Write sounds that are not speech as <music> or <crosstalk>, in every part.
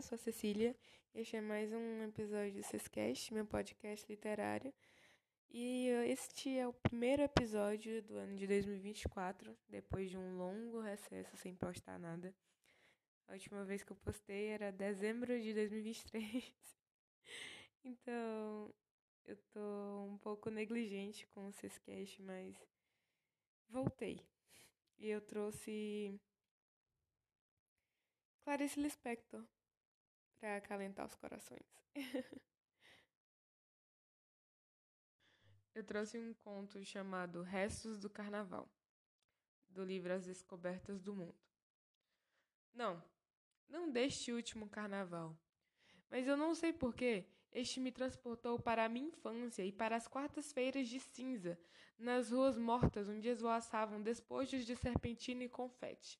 eu sou a Cecília. Este é mais um episódio do Sescast, meu podcast literário. E este é o primeiro episódio do ano de 2024, depois de um longo recesso sem postar nada. A última vez que eu postei era dezembro de 2023. <laughs> então, eu tô um pouco negligente com o Sescast, mas voltei. E eu trouxe Clarice Lispector para acalentar os corações. Eu trouxe um conto chamado Restos do Carnaval, do livro As Descobertas do Mundo. Não, não deste último carnaval, mas eu não sei porquê, este me transportou para a minha infância e para as quartas-feiras de cinza, nas ruas mortas onde esvoaçavam despojos de serpentina e confete.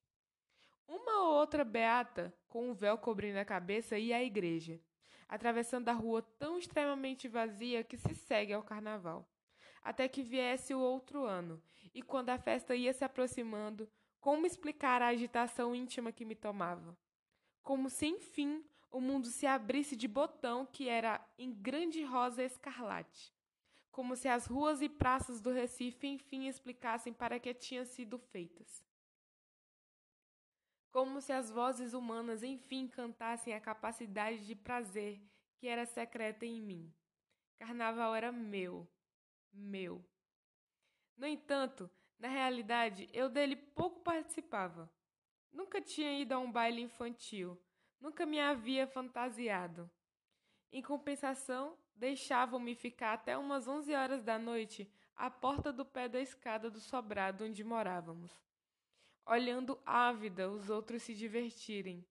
Uma ou outra beata, com um véu cobrindo a cabeça, ia à igreja, atravessando a rua tão extremamente vazia que se segue ao carnaval. Até que viesse o outro ano, e quando a festa ia se aproximando, como explicar a agitação íntima que me tomava? Como se, enfim, o mundo se abrisse de botão que era em grande rosa escarlate. Como se as ruas e praças do Recife enfim explicassem para que tinham sido feitas como se as vozes humanas enfim cantassem a capacidade de prazer que era secreta em mim. Carnaval era meu, meu. No entanto, na realidade, eu dele pouco participava. Nunca tinha ido a um baile infantil, nunca me havia fantasiado. Em compensação, deixavam-me ficar até umas onze horas da noite à porta do pé da escada do sobrado onde morávamos olhando ávida os outros se divertirem.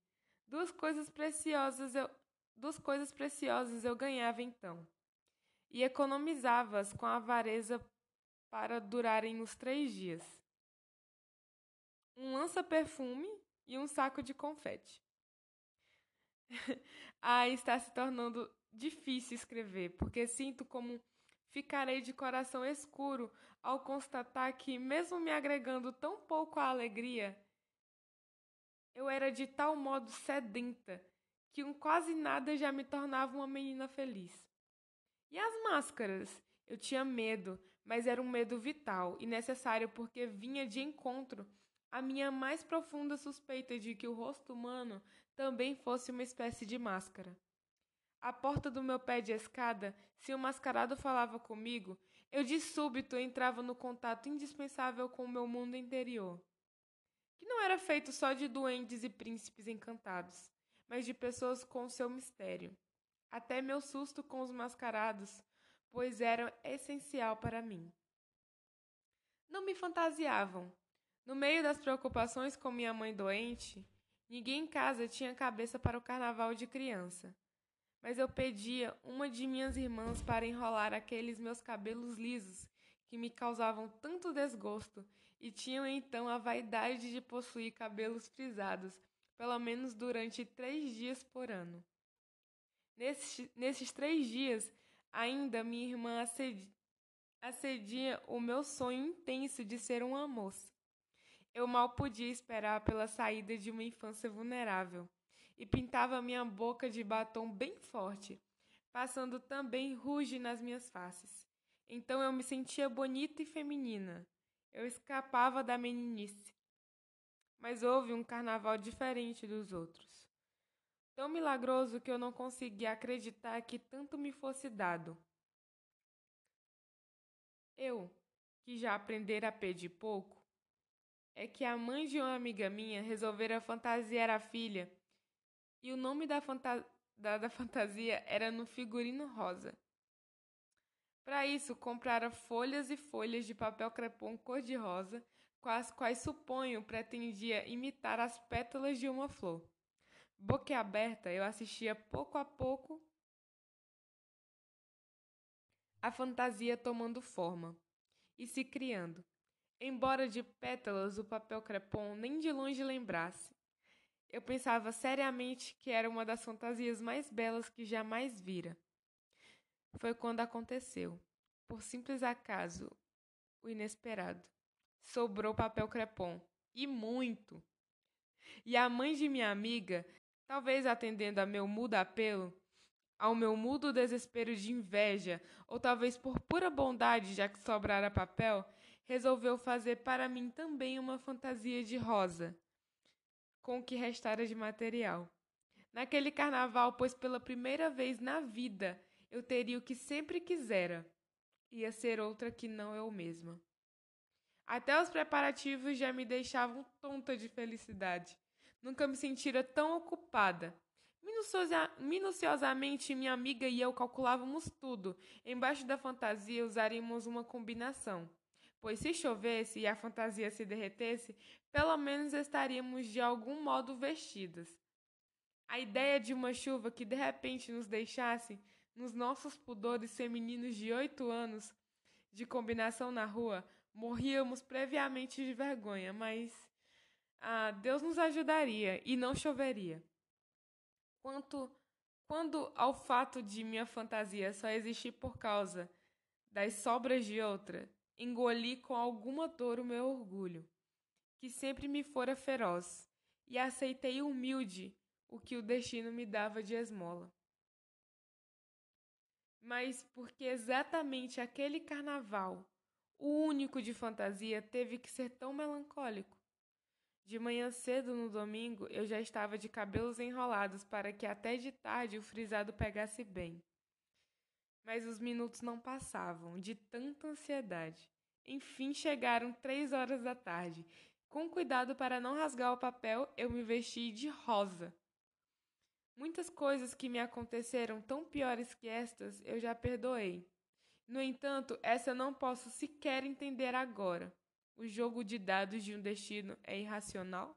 Duas coisas preciosas eu, duas coisas preciosas eu ganhava então. E economizava-as com avareza para durarem os três dias. Um lança-perfume e um saco de confete. <laughs> ah, está se tornando difícil escrever, porque sinto como Ficarei de coração escuro ao constatar que, mesmo me agregando tão pouco à alegria, eu era de tal modo sedenta que um quase nada já me tornava uma menina feliz. E as máscaras? Eu tinha medo, mas era um medo vital e necessário porque vinha de encontro à minha mais profunda suspeita de que o rosto humano também fosse uma espécie de máscara. À porta do meu pé de escada, se o mascarado falava comigo, eu de súbito entrava no contato indispensável com o meu mundo interior, que não era feito só de duendes e príncipes encantados, mas de pessoas com seu mistério. Até meu susto com os mascarados, pois eram essencial para mim. Não me fantasiavam. No meio das preocupações com minha mãe doente, ninguém em casa tinha cabeça para o carnaval de criança mas eu pedia uma de minhas irmãs para enrolar aqueles meus cabelos lisos que me causavam tanto desgosto e tinham então a vaidade de possuir cabelos frisados, pelo menos durante três dias por ano. Nesses, nesses três dias, ainda minha irmã acedia o meu sonho intenso de ser uma moça. Eu mal podia esperar pela saída de uma infância vulnerável e pintava minha boca de batom bem forte, passando também ruge nas minhas faces. Então eu me sentia bonita e feminina. Eu escapava da meninice. Mas houve um carnaval diferente dos outros. Tão milagroso que eu não conseguia acreditar que tanto me fosse dado. Eu, que já aprendera a pedir pouco, é que a mãe de uma amiga minha resolvera fantasiar a filha e o nome da, fanta da, da fantasia era no figurino rosa. Para isso, comprara folhas e folhas de papel crepom cor-de-rosa, com as quais suponho pretendia imitar as pétalas de uma flor. Boquiaberta, eu assistia pouco a pouco a fantasia tomando forma e se criando. Embora de pétalas o papel crepom nem de longe lembrasse, eu pensava seriamente que era uma das fantasias mais belas que jamais vira. Foi quando aconteceu, por simples acaso, o inesperado. Sobrou papel crepom, e muito. E a mãe de minha amiga Talvez atendendo a meu mudo apelo, ao meu mudo desespero de inveja, ou talvez por pura bondade, já que sobrara papel, resolveu fazer para mim também uma fantasia de rosa, com o que restara de material. Naquele carnaval, pois pela primeira vez na vida eu teria o que sempre quisera, ia ser outra que não eu mesma. Até os preparativos já me deixavam tonta de felicidade. Nunca me sentira tão ocupada. Minuciosa, minuciosamente, minha amiga e eu calculávamos tudo. Embaixo da fantasia usaríamos uma combinação. Pois se chovesse e a fantasia se derretesse, pelo menos estaríamos de algum modo vestidas. A ideia de uma chuva que de repente nos deixasse, nos nossos pudores femininos de oito anos, de combinação na rua, Morríamos previamente de vergonha, mas ah, Deus nos ajudaria e não choveria. Quanto quando ao fato de minha fantasia só existir por causa das sobras de outra, engoli com alguma dor o meu orgulho, que sempre me fora feroz, e aceitei humilde o que o destino me dava de esmola. Mas porque exatamente aquele carnaval o único de fantasia teve que ser tão melancólico. De manhã cedo no domingo eu já estava de cabelos enrolados para que até de tarde o frisado pegasse bem. Mas os minutos não passavam, de tanta ansiedade. Enfim chegaram três horas da tarde. Com cuidado para não rasgar o papel, eu me vesti de rosa. Muitas coisas que me aconteceram tão piores que estas eu já perdoei. No entanto, essa eu não posso sequer entender agora. O jogo de dados de um destino é irracional?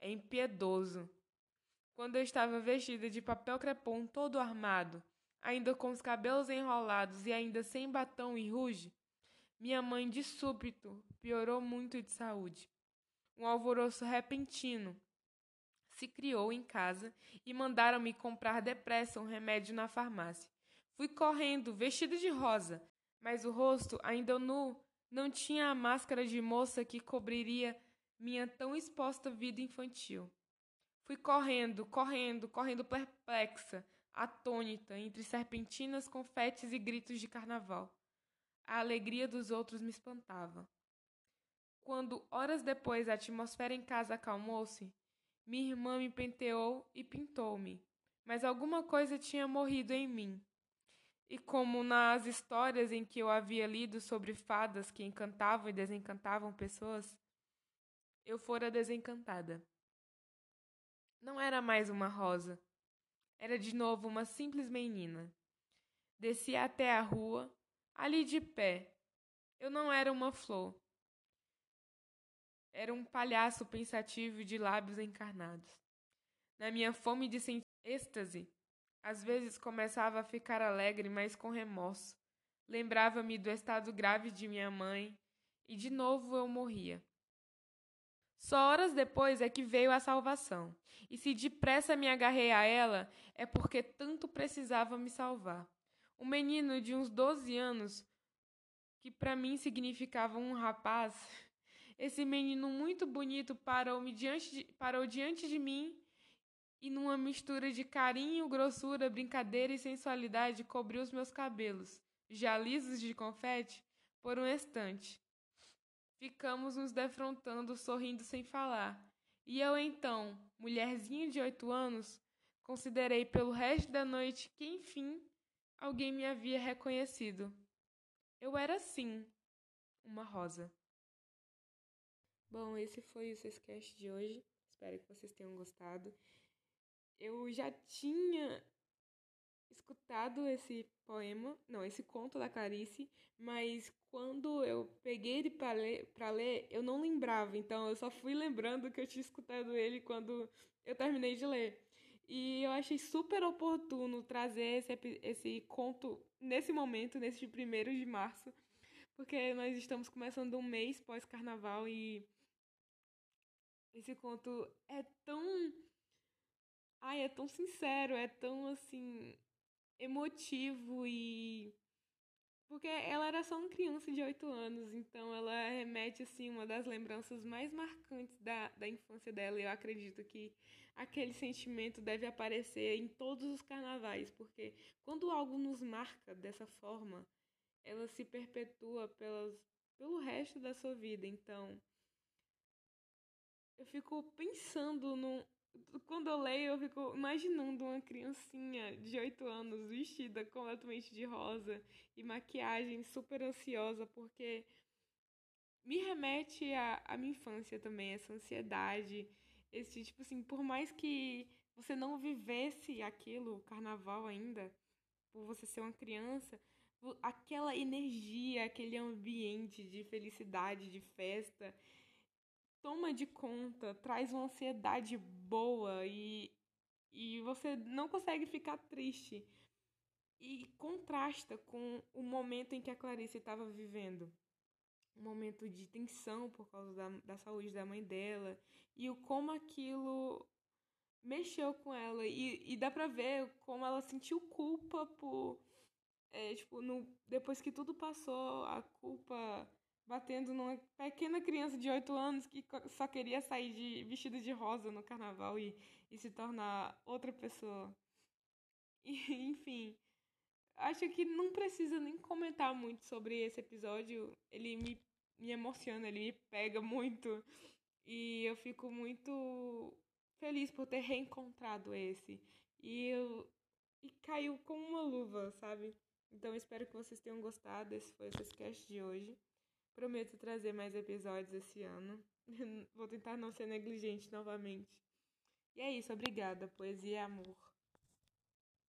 É impiedoso. Quando eu estava vestida de papel crepom todo armado, ainda com os cabelos enrolados e ainda sem batom e ruge, minha mãe de súbito piorou muito de saúde. Um alvoroço repentino se criou em casa e mandaram-me comprar depressa um remédio na farmácia. Fui correndo, vestida de rosa, mas o rosto, ainda nu, não tinha a máscara de moça que cobriria minha tão exposta vida infantil. Fui correndo, correndo, correndo perplexa, atônita, entre serpentinas, confetes e gritos de carnaval. A alegria dos outros me espantava. Quando, horas depois, a atmosfera em casa acalmou-se, minha irmã me penteou e pintou-me, mas alguma coisa tinha morrido em mim. E como nas histórias em que eu havia lido sobre fadas que encantavam e desencantavam pessoas, eu fora desencantada. Não era mais uma rosa. Era de novo uma simples menina. Desci até a rua, ali de pé. Eu não era uma flor. Era um palhaço pensativo de lábios encarnados. Na minha fome de sentir êxtase, às vezes começava a ficar alegre, mas com remorso. Lembrava-me do estado grave de minha mãe e de novo eu morria. Só horas depois é que veio a salvação, e se depressa me agarrei a ela, é porque tanto precisava me salvar. Um menino de uns doze anos, que para mim significava um rapaz, <laughs> esse menino muito bonito parou, -me diante de, parou diante de mim e numa mistura de carinho, grossura, brincadeira e sensualidade cobriu os meus cabelos, já lisos de confete, por um instante. Ficamos nos defrontando, sorrindo sem falar. E eu então, mulherzinha de oito anos, considerei pelo resto da noite que, enfim, alguém me havia reconhecido. Eu era sim uma rosa. Bom, esse foi o Sescast de hoje. Espero que vocês tenham gostado eu já tinha escutado esse poema, não, esse conto da Clarice, mas quando eu peguei ele para ler, ler, eu não lembrava, então eu só fui lembrando que eu tinha escutado ele quando eu terminei de ler. E eu achei super oportuno trazer esse, esse conto nesse momento, nesse primeiro de março, porque nós estamos começando um mês pós-carnaval e esse conto é tão Ai, é tão sincero, é tão assim emotivo e Porque ela era só uma criança de 8 anos, então ela remete, assim, uma das lembranças mais marcantes da, da infância dela. E eu acredito que aquele sentimento deve aparecer em todos os carnavais, porque quando algo nos marca dessa forma, ela se perpetua pelas, pelo resto da sua vida. Então, eu fico pensando no, quando eu leio, eu fico imaginando uma criancinha de 8 anos vestida completamente de rosa e maquiagem super ansiosa, porque me remete à, à minha infância também, essa ansiedade, esse tipo assim, por mais que você não vivesse aquilo, o carnaval ainda, por você ser uma criança, aquela energia, aquele ambiente de felicidade, de festa, toma de conta, traz uma ansiedade boa e, e você não consegue ficar triste. E contrasta com o momento em que a Clarice estava vivendo. Um momento de tensão por causa da, da saúde da mãe dela. E o como aquilo mexeu com ela. E, e dá pra ver como ela sentiu culpa por. É, tipo, no, depois que tudo passou, a culpa batendo numa pequena criança de 8 anos que só queria sair de vestido de rosa no carnaval e, e se tornar outra pessoa. E, <laughs> enfim, acho que não precisa nem comentar muito sobre esse episódio. Ele me, me emociona, ele me pega muito. E eu fico muito feliz por ter reencontrado esse. E eu e caiu como uma luva, sabe? Então espero que vocês tenham gostado. Esse foi o podcast de hoje. Prometo trazer mais episódios esse ano. <laughs> Vou tentar não ser negligente novamente. E é isso, obrigada. Poesia e amor.